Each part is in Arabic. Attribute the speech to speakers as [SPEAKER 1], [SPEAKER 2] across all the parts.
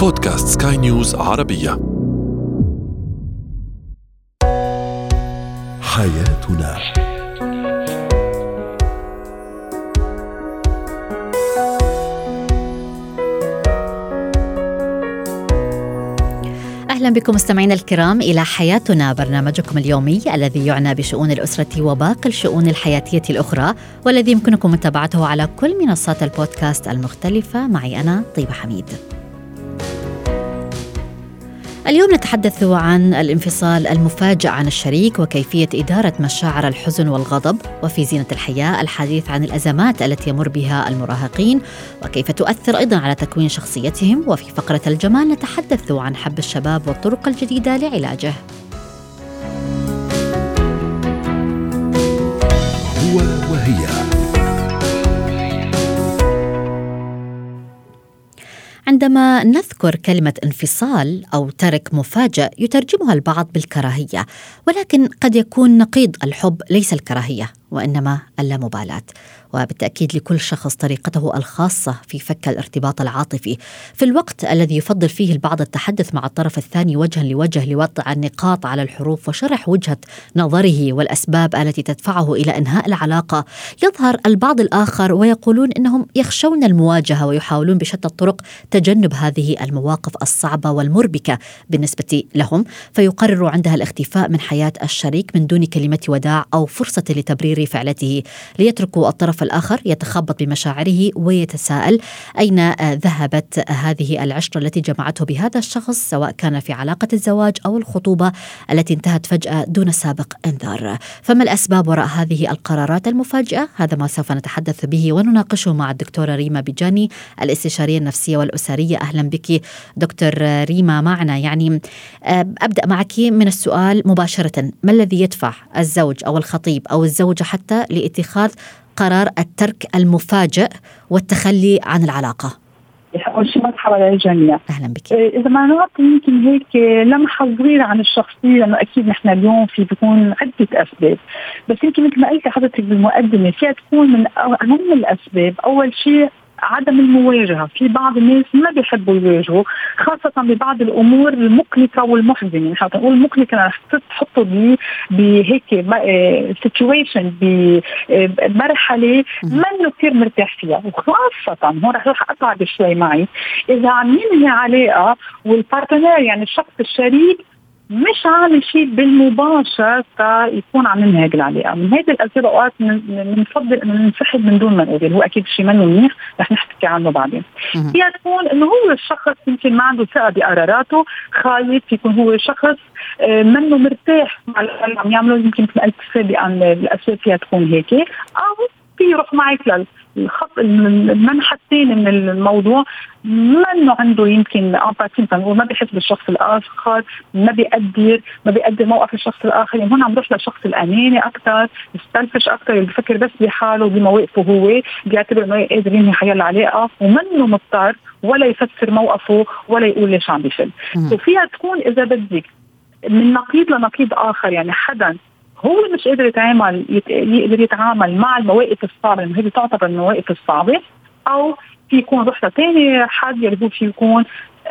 [SPEAKER 1] بودكاست سكاي نيوز عربية. حياتنا.
[SPEAKER 2] أهلا بكم مستمعينا الكرام إلى حياتنا برنامجكم اليومي الذي يعنى بشؤون الأسرة وباقي الشؤون الحياتية الأخرى والذي يمكنكم متابعته على كل منصات البودكاست المختلفة. معي أنا طيبة حميد. اليوم نتحدث عن الانفصال المفاجئ عن الشريك وكيفية إدارة مشاعر الحزن والغضب وفي زينة الحياة الحديث عن الأزمات التي يمر بها المراهقين وكيف تؤثر أيضا على تكوين شخصيتهم. وفي فقرة الجمال نتحدث عن حب الشباب والطرق الجديدة لعلاجه.
[SPEAKER 1] هو وهي.
[SPEAKER 2] عندما نذكر كلمة انفصال أو ترك مفاجئ يترجمها البعض بالكراهية ولكن قد يكون نقيض الحب ليس الكراهية. وإنما اللامبالاة وبالتأكيد لكل شخص طريقته الخاصة في فك الارتباط العاطفي. في الوقت الذي يفضل فيه البعض التحدث مع الطرف الثاني وجها لوجه لوضع النقاط على الحروف وشرح وجهة نظره والأسباب التي تدفعه إلى إنهاء العلاقة يظهر البعض الآخر ويقولون إنهم يخشون المواجهة ويحاولون بشتى الطرق تجنب هذه المواقف الصعبة والمربكة بالنسبة لهم. فيقرروا عندها الاختفاء من حياة الشريك من دون كلمة وداع أو فرصة لتبرير فعلته ليتركوا الطرف الآخر يتخبط بمشاعره ويتساءل أين ذهبت هذه العشرة التي جمعته بهذا الشخص سواء كان في علاقة الزواج أو الخطوبة التي انتهت فجأة دون سابق إنذار. فما الأسباب وراء هذه القرارات المفاجئة؟ هذا ما سوف نتحدث به ونناقشه مع الدكتورة ريما بيجاني الاستشارية النفسية والأسرية. أهلا بك دكتور ريما معنا. يعني آه، أبدأ معك من السؤال مباشرة. ما الذي يدفع الزوج أو الخطيب أو الزوجة حتى لاتخاذ قرار الترك المفاجئ والتخلي عن العلاقة.
[SPEAKER 3] أول شيء مرحبا للجميع
[SPEAKER 2] أهلا بك.
[SPEAKER 3] إذا ما نعطي يمكن هيك لمحه صغيره عن الشخصية لأنه أكيد نحن اليوم في بيكون عدة أسباب. بس يمكن مثل ما قلت حضرتك بالمقدمة فيها تكون من أهم الأسباب. أول شيء عدم المواجهة، في بعض الناس ما بيحبوا يواجهوا خاصة ببعض الأمور المقلقة والمحزنة، نحن نقول مقلقة تحطوا بهيك situation بمرحله ما كثير مرتاح فيها، وخاصة هون رح أروح اقطع شوي معي، إذا عم ينهي علاقه وال partner يعني الشخص الشريك مش عامل شيء بالمباشر يكون عم ينهي العلاقه، من هيدي الاسباب أوقات بنفضل إنه ننسحب من دون ما نقول هو أكيد شيء منه منيح رح نحكي عنه بعدين. فيها تكون إنه هو الشخص يمكن ما عنده ثقة بقراراته، خايف يكون هو شخص آه، منه مرتاح مع اللي عم يعمله. يمكن مثل ما قلت سابقا الأسباب فيها تكون هيك. أو في يروح معك الخط المنحى الثاني من الموضوع. منه عنده يمكن امباتي نقول ما بيحس بالشخص الآخر ما بيقدر ما بيقدر موقف الشخص الآخر. يعني هون عم نروح للشخص الأناني أكثر يستلفش أكثر اللي بفكر بس بحاله بمواقفه هو بيعتبر إنه قادر ينهي حياة العلاقه ومنه مضطر ولا يفسر موقفه ولا يقول ليش عم بيفل وفيها تكون إذا بدك من نقيض لنقيض آخر يعني حدا هو مش قادر يتعامل يقدر يتعامل مع المواقف الصعبة اللي هي تعتبر المواقف الصعبة أو في يكون رحلة ثاني حد يلي هو في يكون.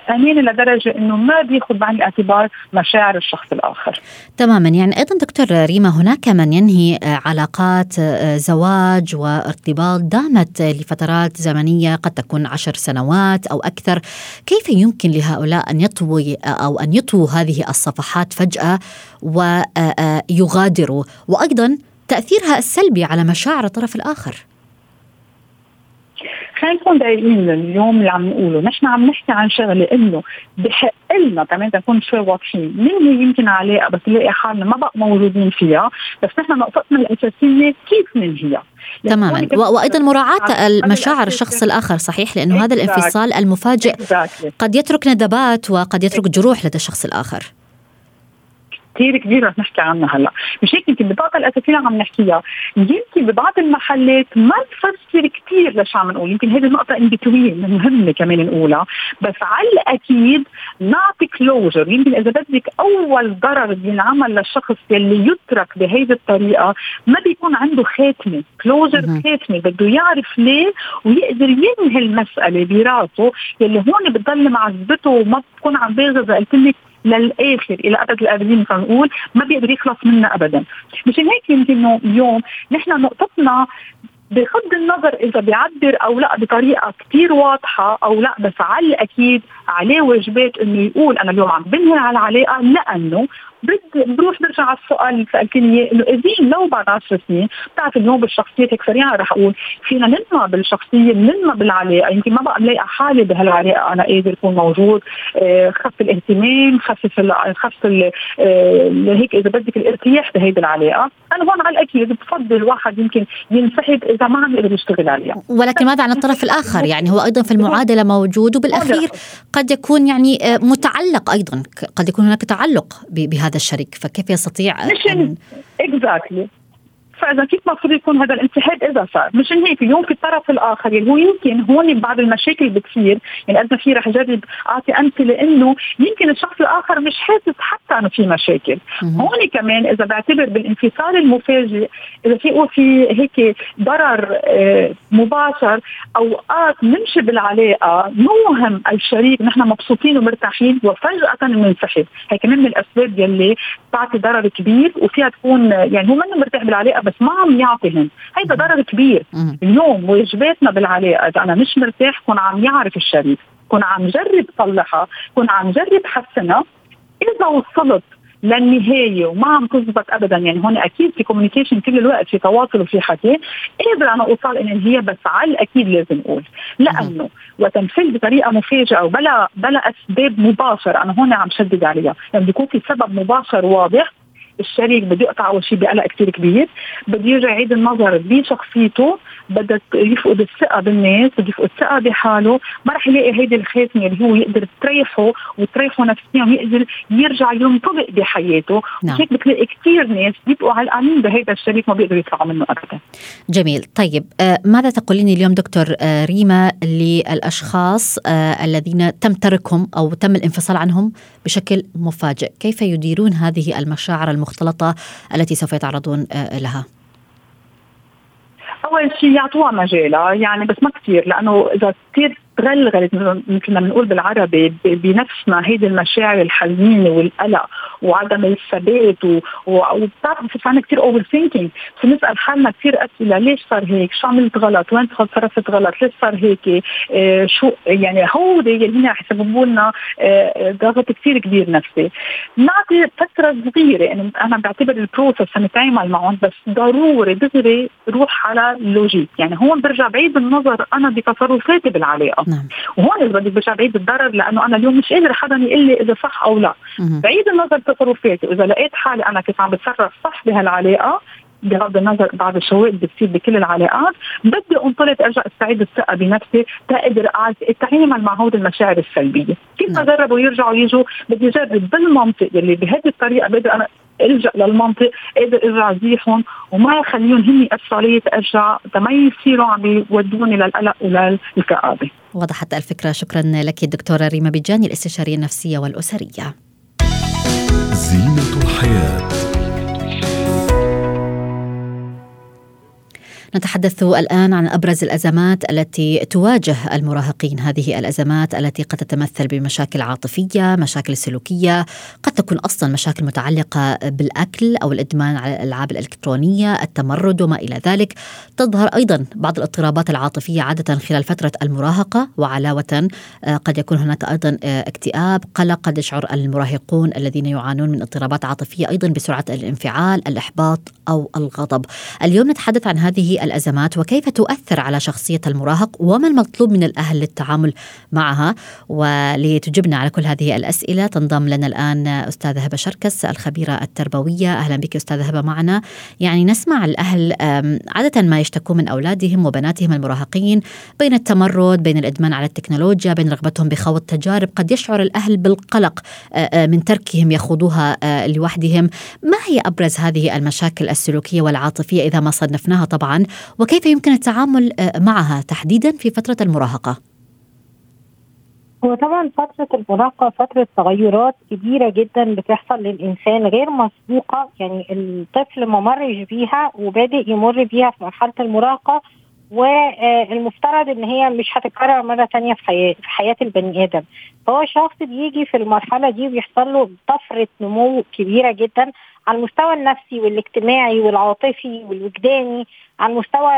[SPEAKER 3] امين لدرجه إنه ما بياخذ بعين الاعتبار مشاعر الشخص الآخر.
[SPEAKER 2] تماما يعني أيضا دكتور ريما هناك من ينهي علاقات زواج وارتباط دامت لفترات زمنية قد تكون عشر سنوات أو أكثر، كيف يمكن لهؤلاء أن يطوي أو أن يطووا هذه الصفحات فجأة ويغادروا وأيضا تأثيرها السلبي على مشاعر الطرف الآخر؟
[SPEAKER 3] خلينا نكون دقيقين اليوم اللي عم نقوله. نحن عم نحكي عن شغلة إنه بحق لنا كمان نكون شوي واضحين ننهي يمكن علاقه بس نلاقي حالنا ما بقى موجودين فيها بس نحن نقطتنا الأساسية كيف ننهيها.
[SPEAKER 2] تماما. وأيضا مراعاة المشاعر الشخص الآخر صحيح؟ لأنه هذا الانفصال المفاجئ قد يترك ندبات وقد يترك جروح لدى الشخص الآخر.
[SPEAKER 3] كثير كبيرة رح نحكي عنها هلأ. مش هيك يمكن ببعض الاساتذه عم نحكيها. يمكن ببعض المحلات ما تفسر كثير ليش عم نقول. يمكن هذه النقطة ان بتوين مهمة كمان نقولها. بس على الأكيد نعطي closure يمكن إذا بدك أول ضرر بينعمل للشخص يلي يترك بهيدي الطريقة ما بيكون عنده خاتمة. closure خاتمة. بده يعرف ليه ويقدر ينهي المسألة براسه يلي هون بتضل معذبته وما بتكون عم باغذ قلت لك للآخر إلى ابد الآبدين نقول ما بيقدر يخلص منا ابدا. مشان هيك يمكن اليوم نحن نقطتنا بغض النظر إذا بيعبر أو لا بطريقة كثير واضحة أو لا بس على الأكيد عليه واجبات إنه يقول أنا اليوم عم بنهي على العلاقة لأنه بروح برجع على السؤال اللي سالتني اياه إنه إذا لو بعد 10 سنين بتعرف اليوم بالشخصيات هيك سريعا رح أقول فينا ننمى بالشخصية ننمى بالعلاقة يمكن ما بقى ملاقي حالي بهالعلاقة أنا قادر أكون موجود آه، خف الاهتمام خفف خف آه، هيك إذا بدك الارتياح بهيدي العلاقة. أنا هون على الاكيد بفضل الواحد يمكن ينسحب إذا ما عم يقدر يشتغل عليها.
[SPEAKER 2] ولكن ماذا عن الطرف الآخر يعني هو أيضا في المعادلة موجود وبالأخير قد يكون يعني آه، متعلق أيضا قد يكون هناك تعلق بهذا هذا الشريك فكيف يستطيع
[SPEAKER 3] أن... اكزاكتلي فإذا كيف المفروض يكون هذا الانسحاب إذا صار. مشان هيك اليوم في الطرف الآخر اللي هو يمكن هون بعض المشاكل بتصير. يعني قد ما في رح أجرب أعطي أمثلة إنه يمكن الشخص الآخر مش حاسس حتى إنه في مشاكل. هون كمان إذا بعتبر بالانفصال المفاجئ إذا في في هيك ضرر آه، مباشر اوقات نمشي بالعلاقة نوهم الشريك نحن مبسوطين ومرتاحين وفجاه بننسحب هي كمان من الأسباب يلي بتعطي ضرر كبير وفيها تكون يعني هو منه مرتاح بالعلاقة بس ما عم يعطيهن هيدا ضرر كبير. اليوم واجباتنا بالعلاقة إذا أنا مش مرتاح كون عم يعرف الشريك كون عم جرب صلحها كون عم جرب حسنها. إذا وصلت للنهاية وما عم تزبط ابدا يعني هون أكيد في كوميونيكيشن كل الوقت في تواصل وفي حكي. قادر أنا أوصل إن هي بس على الاكيد لازم أقول. لأنه وتنفيذ بطريقة مفاجئة وبلا بلا أسباب مباشرة أنا هون عم شدد عليها. لما يعني بيكون في سبب مباشر واضح الشريك بده يقطع أول شيء بقلق كثير كبير بده يرجع يعيد النظر بشخصيته بده يفقد الثقة بالناس بده يفقد الثقة بحاله ما رح يلاقي هيدي الخاتمة اللي هو يقدر تريحه وتريحه نفسيا ويقدر يرجع ينطلق بحياته. نعم. هيك بتلاقي كثير ناس بيبقوا علقانين بهيدا الشريك ما بيقدروا يطلعوا منه ابدا.
[SPEAKER 2] جميل. طيب آه ماذا تقولين اليوم دكتور آه ريما للأشخاص آه الذين تم تركهم أو تم الانفصال عنهم بشكل مفاجئ؟ كيف يديرون هذه المشاعر المختلفة المختلطة التي سوف يتعرضون آه، لها؟
[SPEAKER 3] أول شيء يعطوها مجالها يعني بس ما كثير لأنه إذا كثير تغلغلت مثل ما بنقول بالعربي بنفسنا هيدي المشاعر الحزينه والقلق وعدم الثبات وبتعرف بصير عندنا كثير overthinking بنسأل حالنا كثير أسئلة ليش صار هيك؟ شو عملت غلط؟ وين تصرفت غلط؟ ليش صار هيك؟ آه شو يعني هودي اللي هن رح يسببوا لنا آه ضغط كثير كبير نفسي. نعطي فترة صغيرة يعني أنا بعتبر ال process نتعامل معهم بس ضروري دغري روح على ال logic يعني هون برجع بعيد النظر أنا بتصرفاتي بالعلاقة نعم. وهون اذا بدك برجع بعيد الضرر لأنه أنا اليوم مش قادر حدا يقول لي إذا صح أو لا مم. بعيد النظر تصرفاتي واذا لقيت حالي أنا كيف عم بتصرف صح بهالعلاقة بغض النظر بعض الشوائب بتصير بكل العلاقات بدي انطلق أرجع أستعيد الثقة بنفسي تقدر اتعامل مع هود المشاعر السلبية، كيف ما نعم. جربوا يرجعوا يجوا بدي أجرب بالمنطق اللي بهذه الطريقة بقدر أنا ألجأ للمنطق قادر أرجع زيحهم وما يخليهم هن ياثروا علي أرجع ما يصيروا عم يودوني للقلق وللكآبة.
[SPEAKER 2] وضحت الفكرة شكرا لك الدكتوره ريما بيجاني الاستشارية النفسية والأسرية. زينة الحياة نتحدث الآن عن أبرز الأزمات التي تواجه المراهقين. هذه الأزمات التي قد تتمثل بمشاكل عاطفية مشاكل سلوكية قد تكون أصلا مشاكل متعلقة بالأكل أو الإدمان على الألعاب الإلكترونية التمرد وما إلى ذلك. تظهر أيضا بعض الاضطرابات العاطفية عادة خلال فترة المراهقة وعلاوة آه، قد يكون هناك أيضا آه، اكتئاب قلق قد يشعر المراهقون الذين يعانون من اضطرابات عاطفية أيضا بسرعة الانفعال الإحباط أو الغضب. اليوم نتحدث عن هذه الأزمات وكيف تؤثر على شخصية المراهق وما المطلوب من الأهل للتعامل معها. ولتجبنا على كل هذه الأسئلة تنضم لنا الآن أستاذة هبة شركس الخبيرة التربوية. أهلا بك أستاذة هبة معنا. يعني نسمع الأهل عادة ما يشتكون من أولادهم وبناتهم المراهقين بين التمرد بين الإدمان على التكنولوجيا بين رغبتهم بخوض تجارب. قد يشعر الأهل بالقلق من تركهم يخوضوها لوحدهم. ما هي أبرز هذه المشاكل السلوكية والعاطفية إذا ما صنفناها طبعا؟ وكيف يمكن التعامل معها تحديدا في فترة المراهقة؟
[SPEAKER 4] هو طبعا فترة المراهقة فترة تغيرات كبيرة جدا بتحصل للإنسان غير مسبوقة يعني الطفل ما مرش بيها وبادئ يمر بيها في مرحلة المراهقة والمفترض إن هي مش هتتكرر مرة ثانية في حياه في حياة البني آدم. فهو شخص بيجي في المرحلة دي بيحصل له طفرة نمو كبيرة جدا على المستوى النفسي والاجتماعي والعاطفي والوجداني على مستوى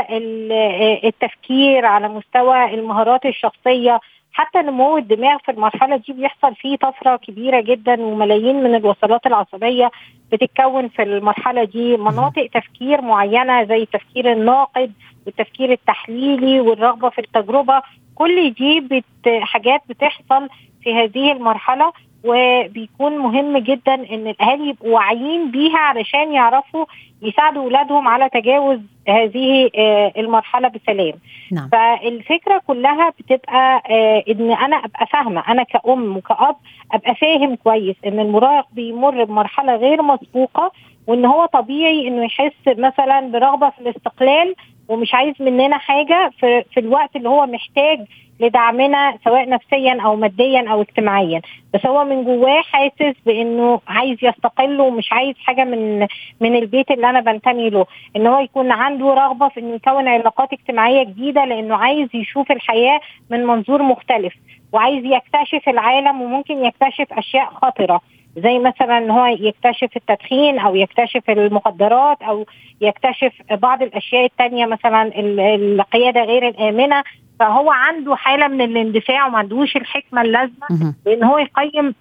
[SPEAKER 4] التفكير على مستوى المهارات الشخصية حتى نمو الدماغ في المرحلة دي بيحصل فيه طفرة كبيرة جدا وملايين من الوصلات العصبية بتتكون في المرحلة دي. مناطق تفكير معينة زي التفكير الناقد والتفكير التحليلي والرغبة في التجربة كل دي بت حاجات بتحصل في هذه المرحلة. وبيكون مهم جدا إن الأهالي يبقوا واعيين بيها علشان يعرفوا يساعدوا أولادهم على تجاوز هذه المرحلة بسلام نعم. فالفكرة كلها بتبقى إن أنا أبقى فاهمة أنا كأم وكأب أبقى فاهم كويس إن المراهق بيمر بمرحلة غير مسبوقة وإن هو طبيعي إنه يحس مثلا برغبة في الاستقلال ومش عايز مننا حاجة في, في الوقت اللي هو محتاج لدعمنا سواء نفسيا أو ماديا أو اجتماعيا. بس هو من جواه حاسس بإنه عايز يستقل ومش عايز حاجة من من البيت اللي أنا بنتمي له. إن هو يكون عنده رغبة في إنه يكون علاقات اجتماعية جديدة لإنه عايز يشوف الحياة من منظور مختلف وعايز يكتشف العالم وممكن يكتشف أشياء خطره زي مثلا إن هو يكتشف التدخين أو يكتشف المخدرات أو يكتشف بعض الأشياء التانية مثلا القيادة غير الآمنة فهو عنده حالة من الاندفاع وما عندوش الحكمة اللازمة بان هو يقيم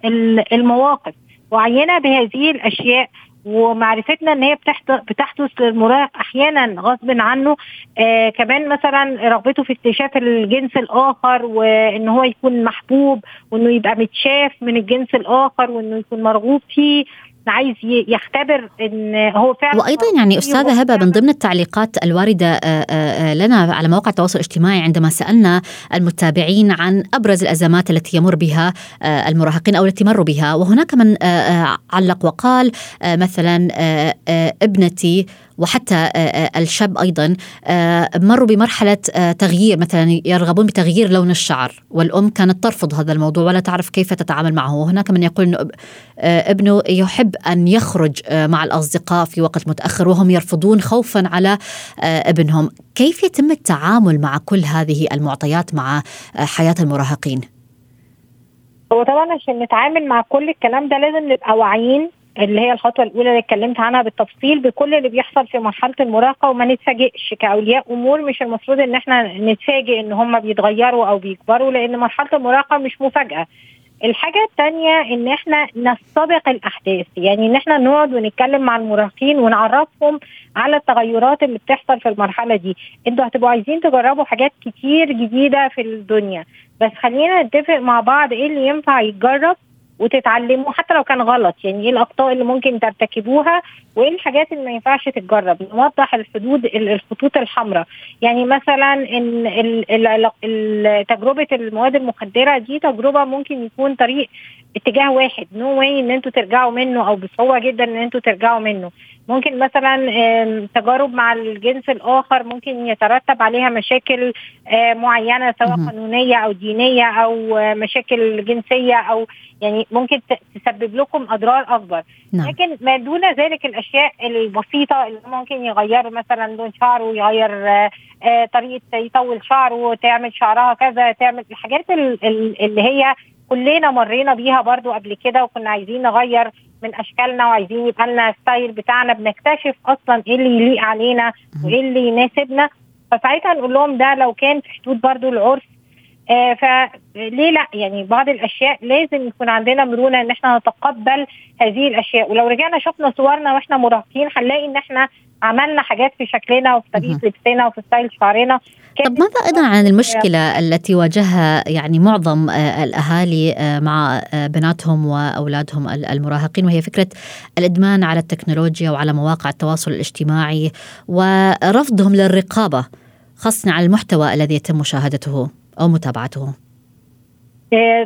[SPEAKER 4] المواقف. وعينا بهذه الأشياء ومعرفتنا إن هي بتحدث للمراهق أحيانا غصب عنه آه كمان مثلا رغبته في اكتشاف الجنس الآخر وإن هو يكون محبوب وإنه يبقى متشاف من الجنس الآخر وإنه يكون مرغوب فيه عايز يختبر إن هو فعلا
[SPEAKER 2] وأيضا يعني أستاذة هبة من ضمن التعليقات الواردة لنا على مواقع التواصل الاجتماعي عندما سألنا المتابعين عن أبرز الأزمات التي يمر بها المراهقين أو التي مروا بها. وهناك من علق وقال مثلا ابنتي وحتى الشاب أيضا مروا بمرحلة تغيير مثلا يرغبون بتغيير لون الشعر والأم كانت ترفض هذا الموضوع ولا تعرف كيف تتعامل معه. وهناك من يقول إنه ابنه يحب أن يخرج مع الأصدقاء في وقت متأخر وهم يرفضون خوفا على ابنهم. كيف يتم التعامل مع كل هذه المعطيات مع حياة المراهقين؟
[SPEAKER 4] هو طبعا عشان نتعامل مع كل الكلام ده لازم نبقى واعيين اللي هي الخطوة الأولى اللي اتكلمت عنها بالتفصيل بكل اللي بيحصل في مرحلة المراهقة وما نتفاجئش كأولياء. أمور مش المفروض إن إحنا نتفاجئ إن هم بيتغيروا أو بيكبروا لأن مرحلة المراهقة مش مفاجأة. الحاجة الثانية إن إحنا نستبق الأحداث يعني إن إحنا نقعد ونتكلم مع المراهقين ونعرفهم على التغيرات اللي بتحصل في المرحلة دي. أنتوا هتبقوا عايزين تجربوا حاجات كتير جديدة في الدنيا. بس خلينا نتفق مع بعض إيه اللي ينفع يتجرب وتتعلموا حتى لو كان غلط. يعني إيه الأخطاء اللي ممكن ترتكبوها؟ وإيه الحاجات اللي ما ينفعش تتجرب؟ نوضح الحدود الخطوط الحمراء. يعني مثلا إن تجربة المواد المخدرة دي تجربة ممكن يكون طريق اتجاه واحد. نو no واي إن أنتوا ترجعوا منه أو بصعوبة جدا إن أنتوا ترجعوا منه. ممكن مثلا تجارب مع الجنس الآخر ممكن يترتب عليها مشاكل معينة سواء قانونية أو دينية أو مشاكل جنسية أو يعني ممكن تسبب لكم أضرار أكبر. نعم. لكن ما دون ذلك الأشياء البسيطة اللي ممكن يغير مثلا لون شعره يغير طريقة يطول شعره تعمل شعرها كذا تعمل الحاجات اللي هي كلنا مرينا بيها برضو قبل كده وكنا عايزين نغير من أشكالنا وعايزين يبقى لنا ستايل بتاعنا. بنكتشف أصلا إيه اللي يليق علينا وإيه اللي يناسبنا. فساعتها نقول لهم ده لو كان في حدود برضو العرف آه فليه لا؟ يعني بعض الأشياء لازم يكون عندنا مرونة إن إحنا نتقبل هذه الأشياء. ولو رجعنا شفنا صورنا وإحنا مراهقين هنلاقي إن إحنا عملنا حاجات في شكلنا وفي طريقة لبسنا وفي style شعرنا.
[SPEAKER 2] طب ماذا أيضا عن المشكلة التي واجهها يعني معظم آه، الأهالي آه، مع آه، بناتهم وأولادهم المراهقين؟ وهي فكرة الإدمان على التكنولوجيا وعلى مواقع التواصل الاجتماعي ورفضهم للرقابة خاصة على المحتوى الذي يتم مشاهدته أو متابعته.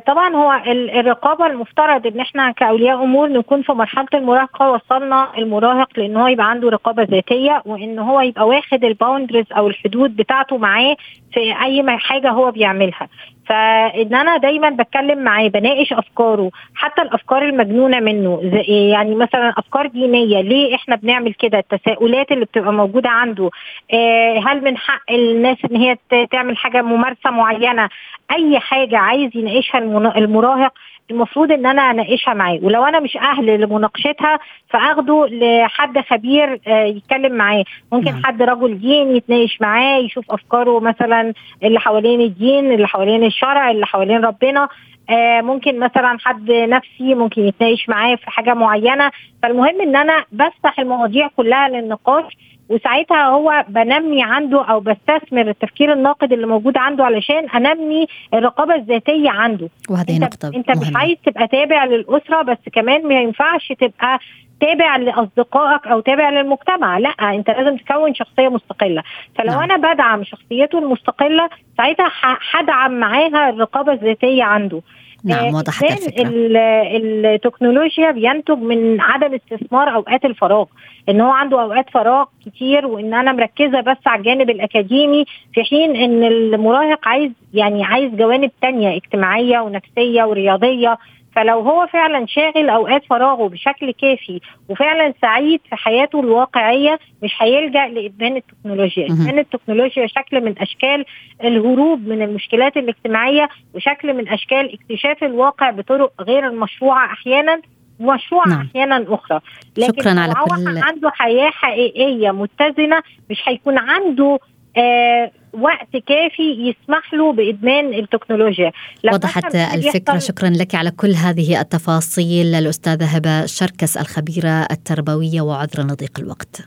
[SPEAKER 4] طبعا هو الرقابة المفترض إن إحنا كأولياء أمور نكون في مرحلة المراهقة وصلنا المراهق لإن هو يبقى عنده رقابة ذاتية وإن هو يبقى واخد ال boundaries أو الحدود بتاعته معاه في أي حاجة هو بيعملها. فإن أنا دايما بتكلم معاه بناقش أفكاره حتى الأفكار المجنونة منه يعني مثلا أفكار دينية ليه إحنا بنعمل كده؟ التساؤلات اللي بتبقى موجودة عنده آه، هل من حق الناس إن هي تعمل حاجة ممارسة معينة؟ أي حاجة عايز يناقشها المراهق المفروض إن أنا أناقشها معاه ولو أنا مش أهل لمناقشتها فأخده لحد خبير آه، يتكلم معاه. ممكن نعم. حد رجل دين يتناقش معاه يشوف أفكاره مثلا اللي حوالين الدين اللي حوالين الشرع اللي حوالين ربنا. آه ممكن مثلا حد نفسي ممكن يتناقش معاه في حاجة معينة. فالمهم إن أنا بفتح المواضيع كلها للنقاش. وساعتها هو بنمي عنده أو بستثمر التفكير الناقد اللي موجود عنده علشان أنمي الرقابة الذاتية عنده
[SPEAKER 2] وهذه
[SPEAKER 4] نقطة أنت. مش عايز تبقى تابع للأسرة بس كمان ما ينفعش تبقى تابع لأصدقائك أو تابع للمجتمع لا أنت لازم تكون شخصية مستقلة فلو نعم. أنا بدعم شخصيته المستقلة ساعتها هدعم معاها الرقابة الذاتية عنده
[SPEAKER 2] نعم آه، وضحت الفكرة.
[SPEAKER 4] التكنولوجيا بينتج من عدم استثمار أوقات الفراغ؟ إن هو عنده أوقات فراغ كتير وإن أنا مركزة بس على الجانب الأكاديمي في حين إن المراهق عايز يعني عايز جوانب تانية اجتماعية ونفسية ورياضية. فلو هو فعلا شاغل أوقات فراغه بشكل كافي وفعلا سعيد في حياته الواقعية مش هيلجأ لإدمان التكنولوجيا، إدمان التكنولوجيا شكل من أشكال الهروب من المشكلات الاجتماعية وشكل من أشكال اكتشاف الواقع بطرق غير المشروعة أحيانا مشروعة نعم. أحيانا أخرى.
[SPEAKER 2] لكن شكرا على
[SPEAKER 4] كل عنده حياة حقيقية متزنة مش هيكون عنده آه وقت كافي يسمح له بإدمان التكنولوجيا.
[SPEAKER 2] وضحت الفكرة. شكرا لك على كل هذه التفاصيل. الأستاذة هبة شركس الخبيرة التربوية وعذرا لضيق الوقت.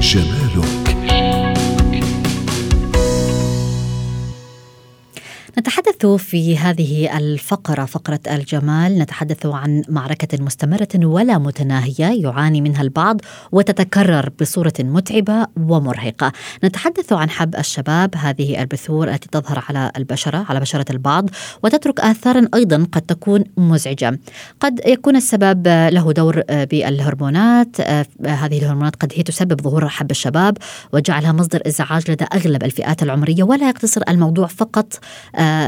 [SPEAKER 2] جمالك نتحدث في هذه الفقرة فقرة الجمال نتحدث عن معركة مستمرة ولا متناهية يعاني منها البعض وتتكرر بصورة متعبة ومرهقة. نتحدث عن حب الشباب هذه البثور التي تظهر على البشرة على بشرة البعض وتترك آثارا أيضا قد تكون مزعجة. قد يكون السبب له دور بالهرمونات هذه الهرمونات قد هي تسبب ظهور حب الشباب وجعلها مصدر إزعاج لدى أغلب الفئات العمرية ولا يقتصر الموضوع فقط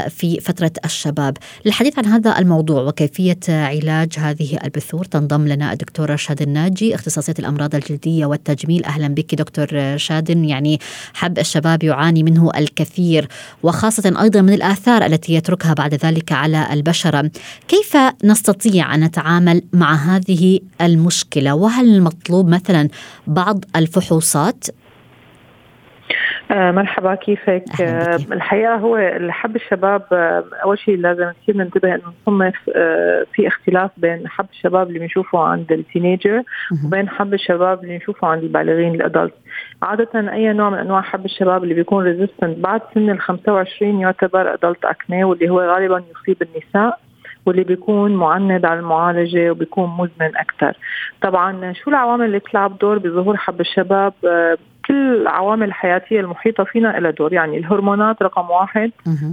[SPEAKER 2] في فترة الشباب. للحديث عن هذا الموضوع وكيفية علاج هذه البثور تنضم لنا الدكتورة شادن ناجي اختصاصية الأمراض الجلدية والتجميل. أهلا بك دكتور شادن يعني حب الشباب يعاني منه الكثير وخاصة أيضا من الآثار التي يتركها بعد ذلك على البشرة. كيف نستطيع أن نتعامل مع هذه المشكلة؟ وهل المطلوب مثلا بعض الفحوصات؟
[SPEAKER 5] آه مرحبا كيفك؟ آه الحقيقة هو حب الشباب آه أول شيء لازم كثير ننتبه إنه نصنف آه في اختلاف بين حب الشباب اللي بنشوفه عند التينيجر وبين حب الشباب اللي نشوفه عند البالغين الأدلت عادة أي نوع من أنواع حب الشباب اللي بيكون ريزيستنت بعد سن ال 25 يعتبر أدلت أكني واللي هو غالبا يصيب النساء واللي بيكون معند على المعالجة وبيكون مزمن أكثر. طبعا شو العوامل اللي بتلعب دور بظهور حب الشباب؟ كل العوامل الحياتية المحيطة فينا لها دور. يعني الهرمونات رقم واحد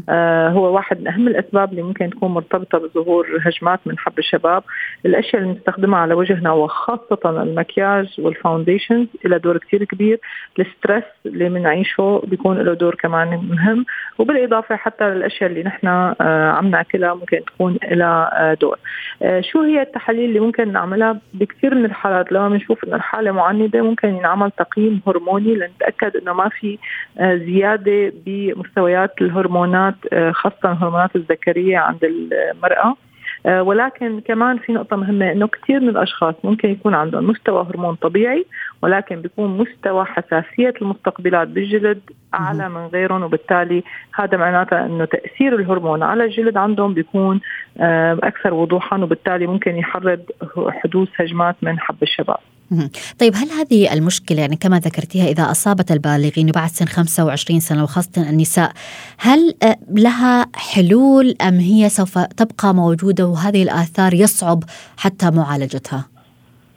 [SPEAKER 5] آه هو واحد من أهم الأسباب اللي ممكن تكون مرتبطة بظهور هجمات من حب الشباب. الأشياء اللي بنستخدمها على وجهنا وخاصه المكياج وال foundations لها دور كثير كبير. ال stress اللي بنعيشه بيكون له دور كمان مهم. وبالإضافة حتى للاشياء اللي نحن آه عم نأكلها ممكن تكون لها آه دور. آه شو هي التحاليل اللي ممكن نعملها؟ بكثير من الحالات لما بنشوف إنه الحالة معندة ممكن ينعمل تقييم هرموني الهرموني لنتأكد إنه ما في آه، زيادة بمستويات الهرمونات آه، خاصة الهرمونات الذكرية عند المرأة. آه، ولكن كمان في نقطة مهمة إنه كثير من الأشخاص ممكن يكون عندهم مستوى هرمون طبيعي ولكن بيكون مستوى حساسية المستقبلات بالجلد أعلى من غيرهم وبالتالي هذا معناته إنه تأثير الهرمون على الجلد عندهم بيكون أكثر وضوحا وبالتالي ممكن يحرض حدوث هجمات من حب الشباب.
[SPEAKER 2] طيب هل هذه المشكلة يعني كما ذكرتيها إذا أصابت البالغين وبعد سن 25 سنة وخاصة النساء هل آه، لها حلول أم هي سوف تبقى موجودة وهذه الآثار يصعب حتى معالجتها؟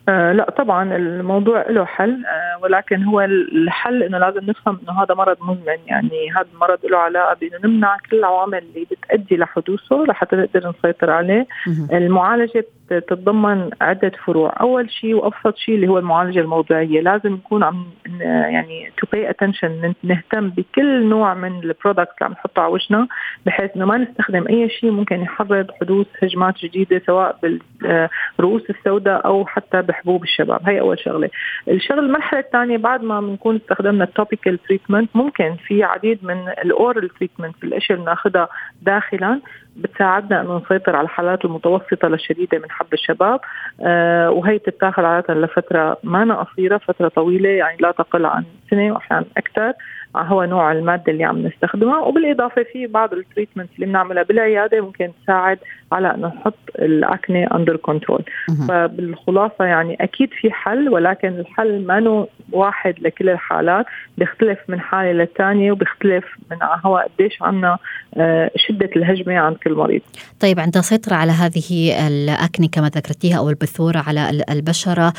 [SPEAKER 5] آه لا طبعا الموضوع له حل آه ولكن هو الحل إنه لازم نفهم إنه هذا مرض مزمن. يعني هذا المرض له علاقة بإنه نمنع كل العوامل اللي بتؤدي لحدوثه لحتى نقدر نسيطر عليه. المعالجة تتضمن عده فروع. أول شيء وأبسط شيء اللي هو المعالجة الموضعيه لازم نكون عم يعني to pay attention نهتم بكل نوع من ال product اللي عم نحطه على وجهنا بحيث إنه ما نستخدم أي شيء ممكن يحرض حدوث هجمات جديدة سواء بالرؤوس السوداء أو حتى بحبوب الشباب. هي أول شغلة. الشغله المرحلة الثانية بعد ما بنكون استخدمنا ال topical treatment ممكن في عديد من ال oral treatment الأشياء اللي بناخذها داخلا بتساعدنا إنه نسيطر على الحالات المتوسطة للشديدة من الشباب. آه وهي بتتاخذ عادة لفترة ما قصيره فترة طويلة يعني لا تقل عن سنة وأحيانا أكثر. هو نوع المادة اللي عم نستخدمها وبالإضافة في بعض ال treatment اللي بنعملها بالعيادة ممكن تساعد على إنه نحط ال acne under control فبالخلاصة يعني أكيد في حل ولكن الحل ما واحد لكل الحالات بيختلف من حالة للثانيه وبيختلف من هو قديش عندنا آه، شدة الهجمة عند كل مريض.
[SPEAKER 2] طيب عند السيطره على هذه الاكني كما ذكرتيها أو البثورة على البشرة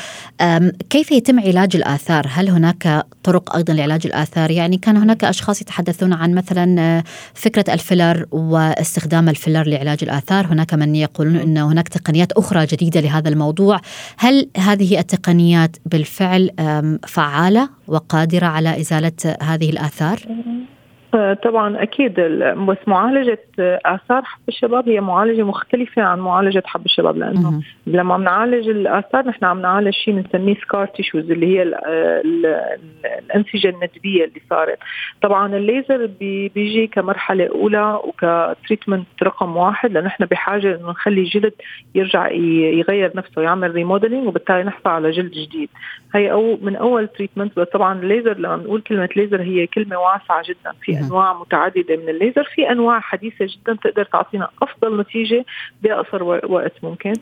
[SPEAKER 2] كيف يتم علاج الآثار؟ هل هناك طرق أيضا لعلاج الآثار؟ يعني كان هناك أشخاص يتحدثون عن مثلا آه، فكرة الفيلر واستخدام الفيلر لعلاج الآثار، هناك من يقولون إن هناك تقنيات أخرى جديدة لهذا الموضوع، هل هذه التقنيات بالفعل فعالة وقادرة على إزالة هذه الآثار؟
[SPEAKER 5] طبعا أكيد بس معالجة آثار حب الشباب هي معالجة مختلفة عن معالجة حب الشباب لأنه لما بنعالج الآثار نحن عم نعالج شيء بنسميه scar tissues اللي هي الأنسجة الندبية اللي صارت. طبعا الليزر بيجي كمرحلة أولى وك treatment رقم واحد لأنه نحن بحاجة إنه نخلي الجلد يرجع يغير نفسه يعمل remodeling وبالتالي نحصل على جلد جديد. هي أو من أول treatment بس طبعا الليزر لما بنقول كلمة ليزر هي كلمة واسعة جدا في أنواع متعددة من الليزر. في أنواع حديثة جدا تقدر تعطينا أفضل نتيجة باقصر وقت ممكن.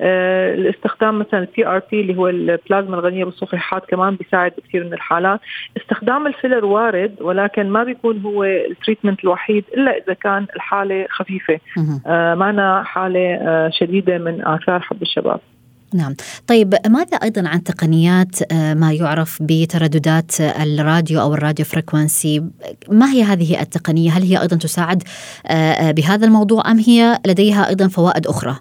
[SPEAKER 5] آه الاستخدام مثلا ال PRP اللي هو البلازما الغنية بالصفيحات كمان بيساعد بكثير من الحالات. استخدام ال filler وارد ولكن ما بيكون هو ال treatment الوحيد إلا إذا كان الحالة خفيفة. آه معنا حالة آه شديدة من آثار حب الشباب.
[SPEAKER 2] نعم. طيب ماذا أيضا عن تقنيات آه، ما يعرف بترددات الراديو أو ال radio frequency ما هي هذه التقنية؟ هل هي أيضا تساعد آه، آه، بهذا الموضوع أم هي لديها أيضا فوائد أخرى؟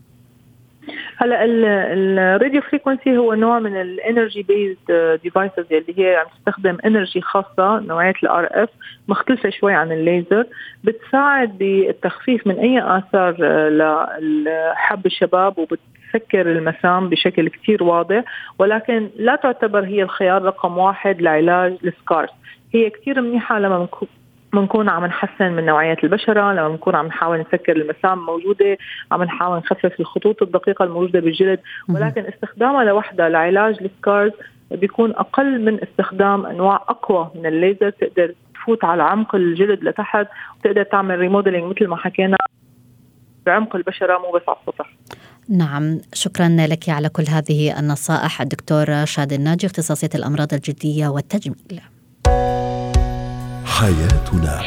[SPEAKER 5] هلا ال radio frequency هو نوع من ال energy based devices اللي هي عم تستخدم energy خاصة نوعية ال RF مختلفة شوي عن الليزر بتساعد بالتخفيف من أي آثار لحب الشباب وبتسكر المسام بشكل كثير واضح ولكن لا تعتبر هي الخيار رقم واحد لعلاج ال scars هي كثير منيحة لما بنكون عم نحسن من نوعية البشرة لما بنكون عم نحاول نسكر المسام موجودة عم نحاول نخفف الخطوط الدقيقة الموجودة بالجلد. ولكن استخدامها لوحدها لعلاج ال scars بيكون أقل من استخدام أنواع أقوى من الليزر. تقدر تفوت على عمق الجلد لتحت وتقدر تعمل remodeling مثل ما حكينا. بعمق البشرة مو بس على السطح.
[SPEAKER 2] نعم شكرا لك على كل هذه النصائح الدكتور شاد الناجي اختصاصية الأمراض الجلدية والتجميل. حياتنا.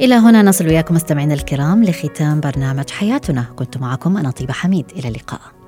[SPEAKER 2] إلى هنا نصل وياكم مستمعينا الكرام لختام برنامج حياتنا. كنت معكم أنا طيبة حميد. إلى اللقاء.